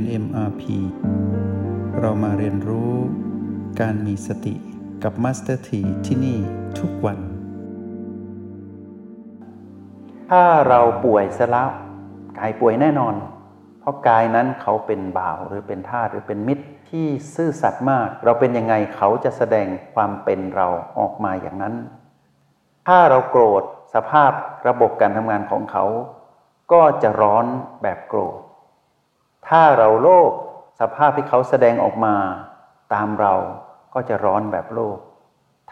น MRP เรามาเรียนรู้การมีสติกับ Master T ที่ที่นี่ทุกวัน ถ้าเราป่วยซะแล้วกายป่วยแน่นอน เพราะกายนั้นเขาเป็นบ่าวหรือเป็นทาสหรือเป็นมิตรที่ซื่อสัตย์มาก เราเป็นยังไงเขาจะแสดงความเป็นเราออกมาอย่างนั้น ถ้าเราโกรธสภาพระบบการทำงานของเขา ก็จะร้อนแบบโกรธ ถ้าเราโลภสภาพที่เขาแสดงออกมาตามเราก็จะร้อนแบบโลภ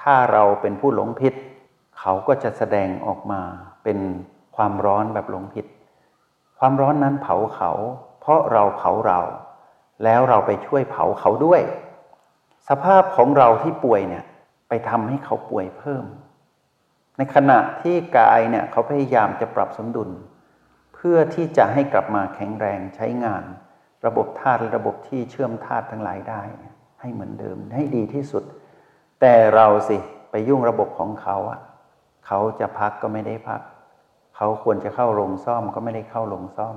ถ้าเราเป็นผู้หลงผิด เขาก็จะแสดงออกมาเป็นความร้อนแบบหลงผิด ความร้อนนั้นเผาเขา เพราะเราเผาเรา แล้วเราไปช่วยเผาเขาด้วย สภาพของเราที่ป่วยเนี่ยไปทำให้เขาป่วยเพิ่ม ในขณะที่กายเนี่ยเขาพยายามจะปรับสมดุล เพื่อที่จะให้กลับมาแข็งแรงใช้งาน ระบบธาตุระบบที่เชื่อมธาตุทั้งหลายได้ ให้เหมือนเดิมให้ดีที่สุด แต่เราสิไปยุ่งระบบของเขาอะเขาจะพักก็ไม่ได้พัก เขาควรจะเข้าโรงซ่อมก็ไม่ได้เข้าโรงซ่อม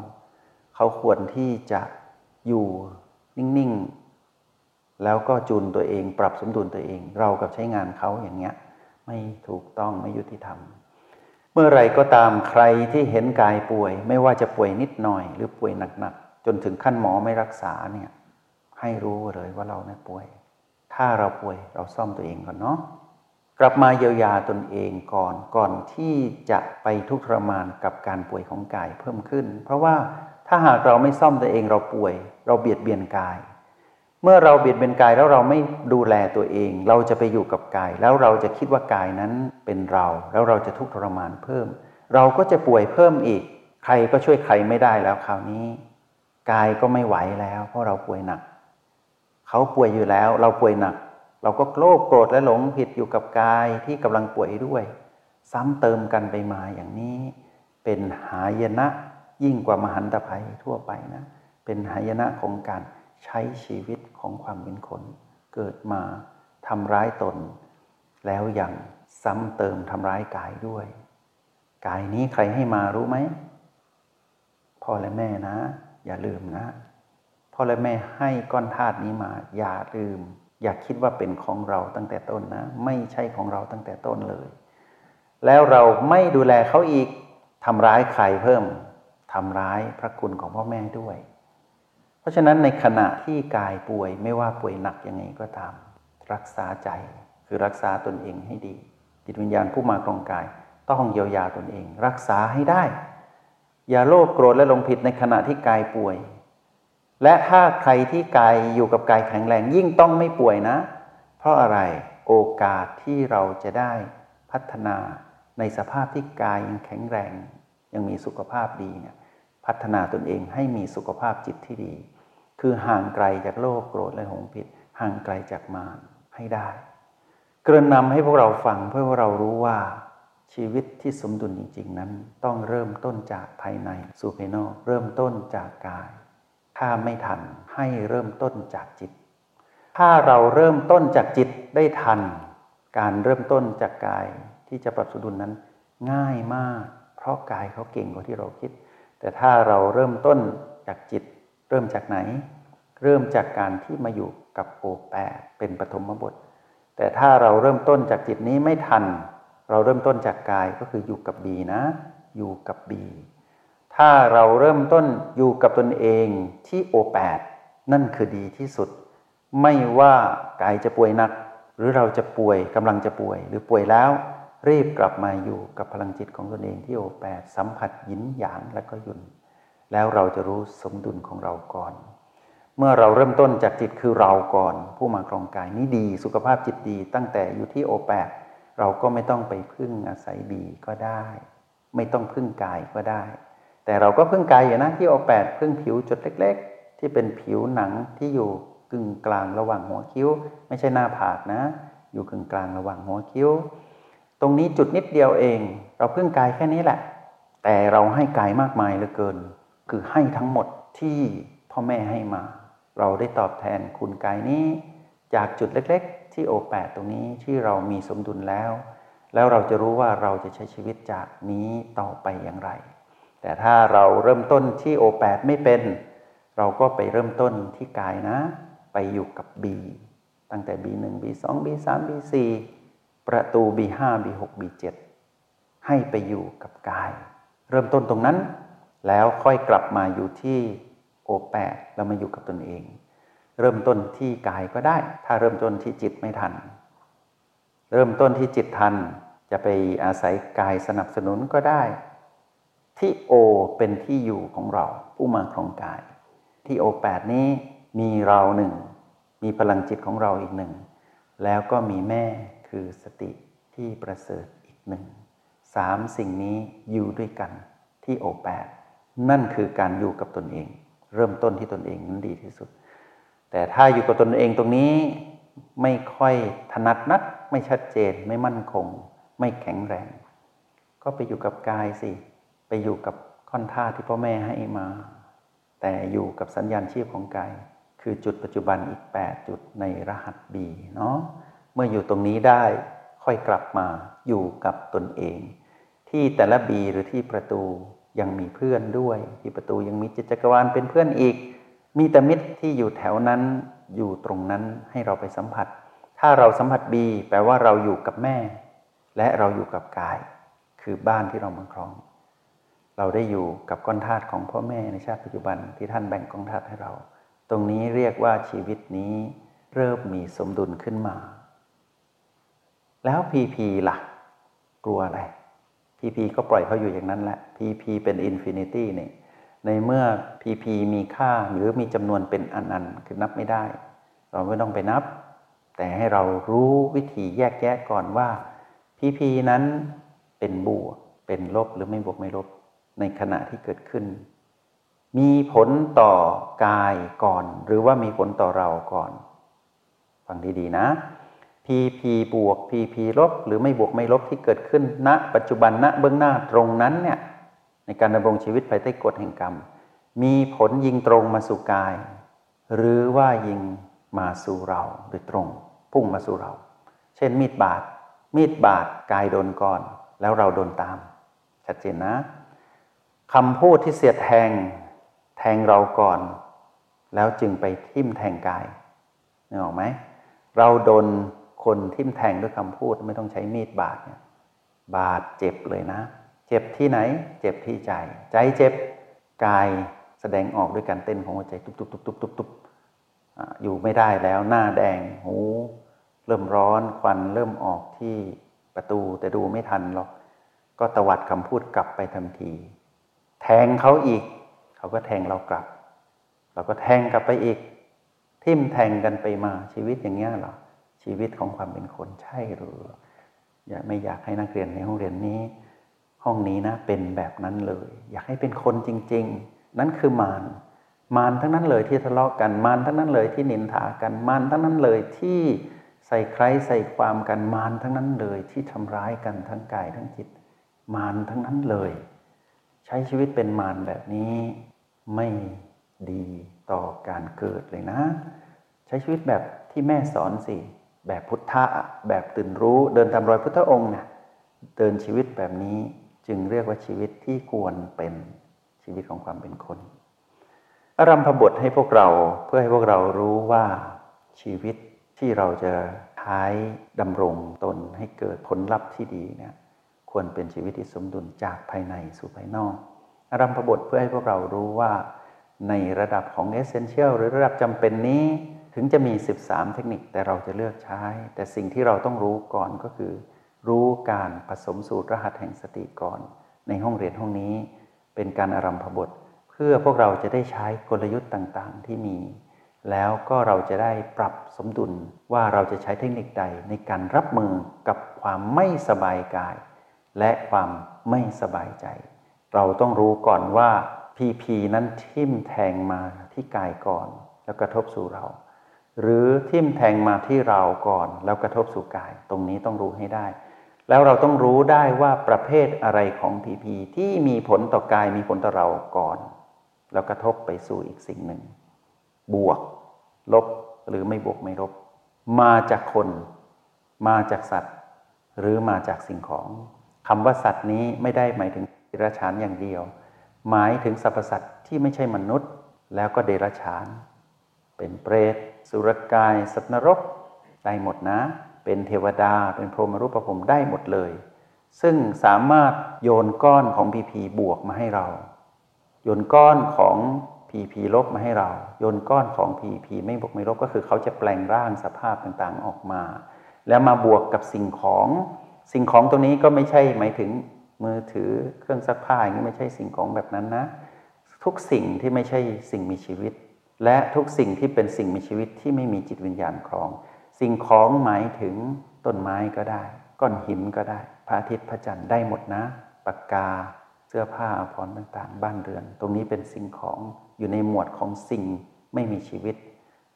เขาควรที่จะอยู่นิ่งๆ แล้วก็จูนตัวเอง ปรับสมดุลตัวเอง เรากับใช้งานเขาอย่างเงี้ย ไม่ถูกต้องไม่ยุติธรรม เมื่อไรก็ตามใครที่เห็นกายป่วย ไม่ว่าจะป่วยนิดหน่อย หรือป่วยหนักๆจนถึงขั้นหมอไม่รักษาเนี่ยให้รู้เลยว่าเราเนี่ยป่วย ถ้าเราป่วยเราซ่อมตัวเองก่อนเนาะกลับมาเยียวยาตนเองก่อนก่อนที่จะไปทุกข์ทรมานกับการป่วยของกายเพิ่มขึ้น เพราะว่าถ้าหากเราไม่ซ่อมตัวเองเราป่วย เราเบียดเบียนกาย เมื่อเราเบียดเบียนกายแล้วเราไม่ดูแลตัวเอง เราจะไปอยู่กับกาย แล้วเราจะคิดว่ากายนั้นเป็นเรา แล้วเราจะทุกข์ทรมานเพิ่ม เราก็จะป่วยเพิ่มอีก ใครก็ช่วยใครไม่ได้แล้วคราวนี้ กายก็ไม่ไหวแล้ว เพราะเราป่วยหนัก เขาป่วยอยู่แล้ว เราป่วยหนัก เราก็โลภโกรธและหลงผิดอยู่กับกายที่กำลังป่วยด้วย ซ้ำเติมกันไปมาอย่างนี้ เป็นหายนะยิ่งกว่ามหันตภัยทั่วไปนะ เป็นหายนะของการ ใช้ชีวิตของความเป็นคน เกิดมาทำร้ายตน แล้วยังซ้ำเติมทำร้ายกายด้วย กายนี้ใครให้มารู้ไหมพ่อและแม่นะ อย่าลืมนะพ่อและแม่ให้ก้อนธาตุนี้มา อย่าลืม อย่าคิดว่าเป็นของเราตั้งแต่ต้นนะ ไม่ใช่ของเราตั้งแต่ต้นเลย แล้วเราไม่ดูแลเขาอีกทำร้ายใครเพิ่มทำร้ายพระคุณของพ่อแม่ด้วย เพราะฉะนั้นในขณะที่กายป่วยไม่ว่าป่วยหนักยังไงก็ตาม รักษาใจคือรักษาตนเองให้ดี จิตวิญญาณผู้มาครองกาย ต้องเยียวยาตนเอง รักษาให้ได้ อย่าโลภโกรธและลงผิดในขณะที่กายป่วย และถ้าใครที่กายอยู่กับกายแข็งแรงยิ่งต้องไม่ป่วยนะ เพราะอะไรโอกาสที่เราจะได้พัฒนาในสภาพที่กายยังแข็งแรง ยังมีสุขภาพดีเนี่ย พัฒนาตนเองให้มีสุขภาพจิตที่ดี คือห่างไกลจากโลภโกรธและหงผิด ห่างไกลจากมารให้ได้ เกริ่นนำให้พวกเราฟังเพื่อว่าเรารู้ว่าชีวิตที่สมดุลจริง ๆ นั้น ต้องเริ่มต้นจากภายในสู่ภายนอก เริ่มต้นจากกาย ถ้าไม่ทันให้เริ่มต้นจากจิต ถ้าเราเริ่มต้นจากจิตได้ทัน การเริ่มต้นจากกายที่จะปรับสมดุลนั้น ง่ายมาก เพราะกายเขาเก่งกว่าที่เราคิด แต่ถ้าเราเริ่มต้นจากจิต เริ่มจากไหน เริ่มจากการที่มาอยู่กับโอแปเป็นปฐมบท แต่ถ้าเราเริ่มต้นจากจิตนี้ไม่ทัน เราเริ่มต้นจากกายก็คืออยู่กับบีนะ อยู่กับบีถ้าเราเริ่มต้นอยู่กับตนเองที่โอแปดนั่นคือดีที่สุด ไม่ว่ากายจะป่วยหนัก หรือเราจะป่วยกำลังจะป่วย หรือป่วยแล้ว รีบกลับมาอยู่กับพลังจิตของตนเองที่โอแปดสัมผัสยินหยางและก็ยุนแล้วเราจะรู้สมดุลของเราก่อน เมื่อเราเริ่มต้นจากจิตคือเราก่อน ผู้มาครองกายนี้ดี สุขภาพจิตดี ตั้งแต่อยู่ที่โอแปดเราก็ไม่ต้องไปพึ่งอาศัยบีก็ได้ ไม่ต้องพึ่งกายก็ได้ แต่เราก็พึ่งกายอยู่นะที่โอแปดพึ่งผิวจุดเล็ก ๆ ที่เป็นผิวหนังที่อยู่กึ่งกลางระหว่างหัวคิ้ว ไม่ใช่หน้าผากนะ อยู่กึ่งกลางระหว่างหัวคิ้ว ตรงนี้จุดนิดเดียวเอง เราพึ่งกายแค่นี้แหละ แต่เราให้กายมากมายเหลือเกิน คือให้ทั้งหมดที่พ่อแม่ให้มา เราได้ตอบแทนคุณกายนี้ จากจุดเล็กๆ ที่โอแปดตรงนี้ที่เรามีสมดุลแล้ว แล้วเราจะรู้ว่าเราจะใช้ชีวิตจากนี้ต่อไปอย่างไร แต่ถ้าเราเริ่มต้นที่โอแปดไม่เป็น เราก็ไปเริ่มต้นที่กายนะ ไปอยู่กับ B ตั้งแต่ B1 B2 B3 B4 ประตู B5 B6 B7 ให้ไปอยู่กับกาย เริ่มต้นตรงนั้น แล้วค่อยกลับมาอยู่ที่ O8 แล้วมาอยู่กับตนเอง เริ่มต้นที่กายก็ได้ ถ้าเริ่มต้นที่จิตไม่ทัน เริ่มต้นที่จิตทันจะไปอาศัยกายสนับสนุนก็ได้ ที่โอเป็นที่อยู่ของเราผู้มาครองกาย ที่โอแปดนี้มีเราหนึ่ง มีพลังจิตของเราอีกหนึ่ง แล้วก็มีแม่ คือสติที่ประเสริฐอีกหนึ่งสามสิ่งนี้อยู่ด้วยกันที่โอแปดนั่นคือการอยู่กับตนเอง เริ่มต้นที่ตนเองนั้นดีที่สุด แต่ถ้าอยู่กับตนเองตรงนี้ไม่ค่อยถนัดนัก ไม่ชัดเจน ไม่มั่นคง ไม่แข็งแรง ก็ไปอยู่กับกายสิ ไปอยู่กับค่อนท่าที่พ่อแม่ให้มา แต่อยู่กับสัญญาณชีพของกาย คือจุดปัจจุบันอีก 8 จุดในรหัส B เนาะ เมื่ออยู่ตรงนี้ได้ค่อยกลับมาอยู่กับตนเอง ที่แต่ละ B หรือที่ประตูยังมีเพื่อนด้วย ที่ประตูยังมีจิตจักรวาลเป็นเพื่อนอีก มีแต่มิตรที่อยู่แถวนั้นอยู่ตรงนั้นให้เราไปสัมผัส ถ้าเราสัมผัส B แปลว่าเราอยู่กับแม่ และเราอยู่กับกาย คือบ้านที่เรามาครอง เราได้อยู่กับก้อนธาตุของพ่อแม่ในชาติปัจจุบันที่ท่านแบ่งก้องธาตุให้เรา ตรงนี้เรียกว่าชีวิตนี้เริ่มมีสมดุลขึ้นมา แล้วพีพีล่ะ กลัวอะไรพีพีก็ปล่อยเขาอยู่อย่างนั้นแหละพีพีเป็น infinity นี่ในเมื่อพีพีมีค่าหรือมีจำนวนเป็นอนันต์ นั่นคือนับไม่ได้ เราไม่ต้องไปนับ แต่ให้เรารู้วิธีแยกแยะก่อนว่าพีพีนั้นเป็นบวกเป็นลบหรือไม่บวกไม่ลบในขณะที่เกิดขึ้น มีผลต่อกายก่อน หรือว่ามีผลต่อเราก่อน ฟังดีๆนะ PP บวก PP ลบ หรือไม่บวกไม่ลบที่เกิดขึ้นณนะปัจจุบันณนะเบื้องหน้าตรงนั้นเนี่ยในการดำรงชีวิตภายใต้กฎแห่งกรรม มีผลยิงตรงมาสู่กาย หรือว่ายิงมาสู่เราโดยตรง พุ่งมาสู่เรา เช่นมีดบาดมีดบาดกายโดนก่อน แล้วเราโดนตาม ชัดเจนนะคำพูดที่เสียดแทงแทงเราก่อน แล้วจึงไปทิ่มแทงกายนึกออกไหมเราโดน คนทิ่มแทงด้วยคำพูดไม่ต้องใช้มีดบาดเนี่ยบาดเจ็บเลยนะ เจ็บที่ไหน เจ็บที่ใจ ใจเจ็บกายแสดงออกด้วยการเต้นของหัวใจตุบตุบตุบตุบตุบตุบอยู่ไม่ได้แล้วหน้าแดงหูเริ่มร้อนควันเริ่มออกที่ประตูแต่ดูไม่ทันหรอกก็ตวัดคำพูดกลับไปทันที แทงเขาอีก เขาก็แทงเรากลับ เราก็แทงกลับไปอีก ทิ่มแทงกันไปมาชีวิตอย่างเงี้ยหรอ ชีวิตของความเป็นคนใช่หรืออยากไม่อยากให้นักเรียนในห้องเรียนนี้ ห้องนี้นะเป็นแบบนั้นเลย อยากให้เป็นคนจริง ๆ นั่นคือมารมารทั้งนั้นเลยที่ทะเลาะกันมารทั้งนั้นเลยที่นินทากันมารทั้งนั้นเลยที่ใส่ใครใส่ความกันมารทั้งนั้นเลยที่ทำร้ายกันทั้งกายทั้งจิต มารทั้งนั้นเลย ใช้ชีวิตเป็นมารแบบนี้ไม่ดีต่อการเกิดเลยนะ ใช้ชีวิตแบบที่แม่สอนสิ แบบพุทธะแบบตื่นรู้เดินตามรอยพุทธองค์เนี่ยเดินชีวิตแบบนี้จึงเรียกว่าชีวิตที่ควรเป็นชีวิตของความเป็นคนอารัมพบทให้พวกเราเพื่อให้พวกเรารู้ว่าชีวิตที่เราจะใช้ดำรงตนให้เกิดผลลัพธ์ที่ดีเนี่ยควรเป็นชีวิตที่สมดุลจากภายในสู่ภายนอกอารัมพบทเพื่อให้พวกเรารู้ว่าในระดับของเอเซนเชียลหรือระดับจำเป็นนี้ ถึงจะมี 13 เทคนิคแต่เราจะเลือกใช้ แต่สิ่งที่เราต้องรู้ก่อนก็คือ รู้การผสมสูตรรหัสแห่งสติก่อน ในห้องเรียนห้องนี้ เป็นการอารัมพบท เพื่อพวกเราจะได้ใช้กลยุทธ์ต่างๆ ที่มี แล้วก็เราจะได้ปรับสมดุลว่าเราจะใช้เทคนิคใดในการรับมือกับความไม่สบายกาย และความไม่สบายใจ เราต้องรู้ก่อนว่าพีพีนั้นทิ่มแทงมาที่กายก่อน แล้วกระทบสู่เรา หรือทิ่มแทงมาที่เราก่อน แล้วกระทบสู่กาย ตรงนี้ต้องรู้ให้ได้ แล้วเราต้องรู้ได้ว่าประเภทอะไรของพีพีที่มีผลต่อกายมีผลต่อเราก่อน แล้วกระทบไปสู่อีกสิ่งหนึ่ง บวก ลบหรือไม่บวกไม่ลบ มาจากคน มาจากสัตว์ หรือมาจากสิ่งของคำว่าสัตว์นี้ไม่ได้หมายถึงเดรัจฉานอย่างเดียว หมายถึงสรรพสัตว์ที่ไม่ใช่มนุษย์ แล้วก็เดรัจฉาน เป็นเปรตสุรกาย สัตว์นรกได้หมดนะ เป็นเทวดาเป็นพรหมรูปภพได้หมดเลย ซึ่งสามารถโยนก้อนของพีพีบวกมาให้เรา โยนก้อนของพีพีลบมาให้เรา โยนก้อนของพีพีไม่บวกไม่ลบก็คือเขาจะแปลงร่างสภาพต่างๆออกมา แล้วมาบวกกับสิ่งของสิ่งของตรงนี้ก็ไม่ใช่หมายถึงมือถือเครื่องซักผ้าอย่างนี้ไม่ใช่สิ่งของแบบนั้นนะ ทุกสิ่งที่ไม่ใช่สิ่งมีชีวิต และทุกสิ่งที่เป็นสิ่งมีชีวิตที่ไม่มีจิตวิญญาณครอง สิ่งของหมายถึงต้นไม้ก็ได้ ก้อนหินก็ได้พระอาทิตย์พระจันทร์ได้หมดนะปากกา เสื้อผ้าอภรณ์ต่างๆ บ้านเรือน ตรงนี้เป็นสิ่งของอยู่ในหมวดของสิ่งไม่มีชีวิต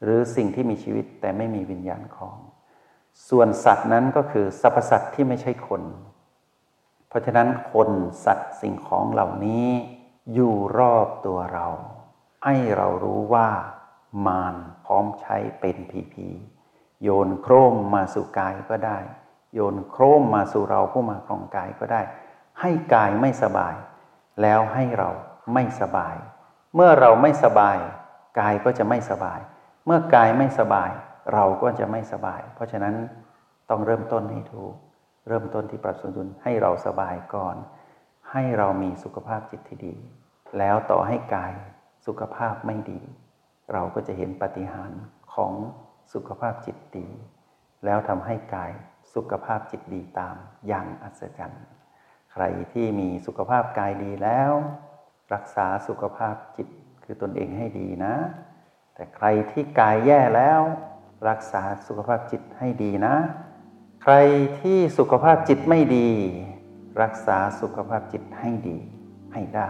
หรือสิ่งที่มีชีวิตแต่ไม่มีวิญญาณครอง ส่วนสัตว์นั้นก็คือสรรพสัตว์ที่ไม่ใช่คน เพราะฉะนั้นคนสัตว์สิ่งของเหล่านี้อยู่รอบตัวเรา ให้เรารู้ว่ามารพร้อมใช้เป็นผีผีโยนโครมมาสู่กายก็ได้ โยนโครมมาสู่เราผู้มาครองกายก็ได้ ให้กายไม่สบาย แล้วให้เราไม่สบาย เมื่อเราไม่สบาย กายก็จะไม่สบาย เมื่อกายไม่สบาย เราก็จะไม่สบาย เพราะฉะนั้นต้องเริ่มต้นให้ถูก เริ่มต้นที่ปรับสมดุลให้เราสบายก่อน ให้เรามีสุขภาพจิตที่ดี แล้วต่อให้กาย สุขภาพไม่ดี เราก็จะเห็นปฏิหารของสุขภาพจิตดี แล้วทำให้กายสุขภาพจิตดีตามอย่างอัศจรรย์ ใครที่มีสุขภาพกายดีแล้ว รักษาสุขภาพจิตคือตนเองให้ดีนะ แต่ใครที่กายแย่แล้ว รักษาสุขภาพจิตให้ดีนะ ใครที่สุขภาพจิตไม่ดี รักษาสุขภาพจิตให้ดีให้ได้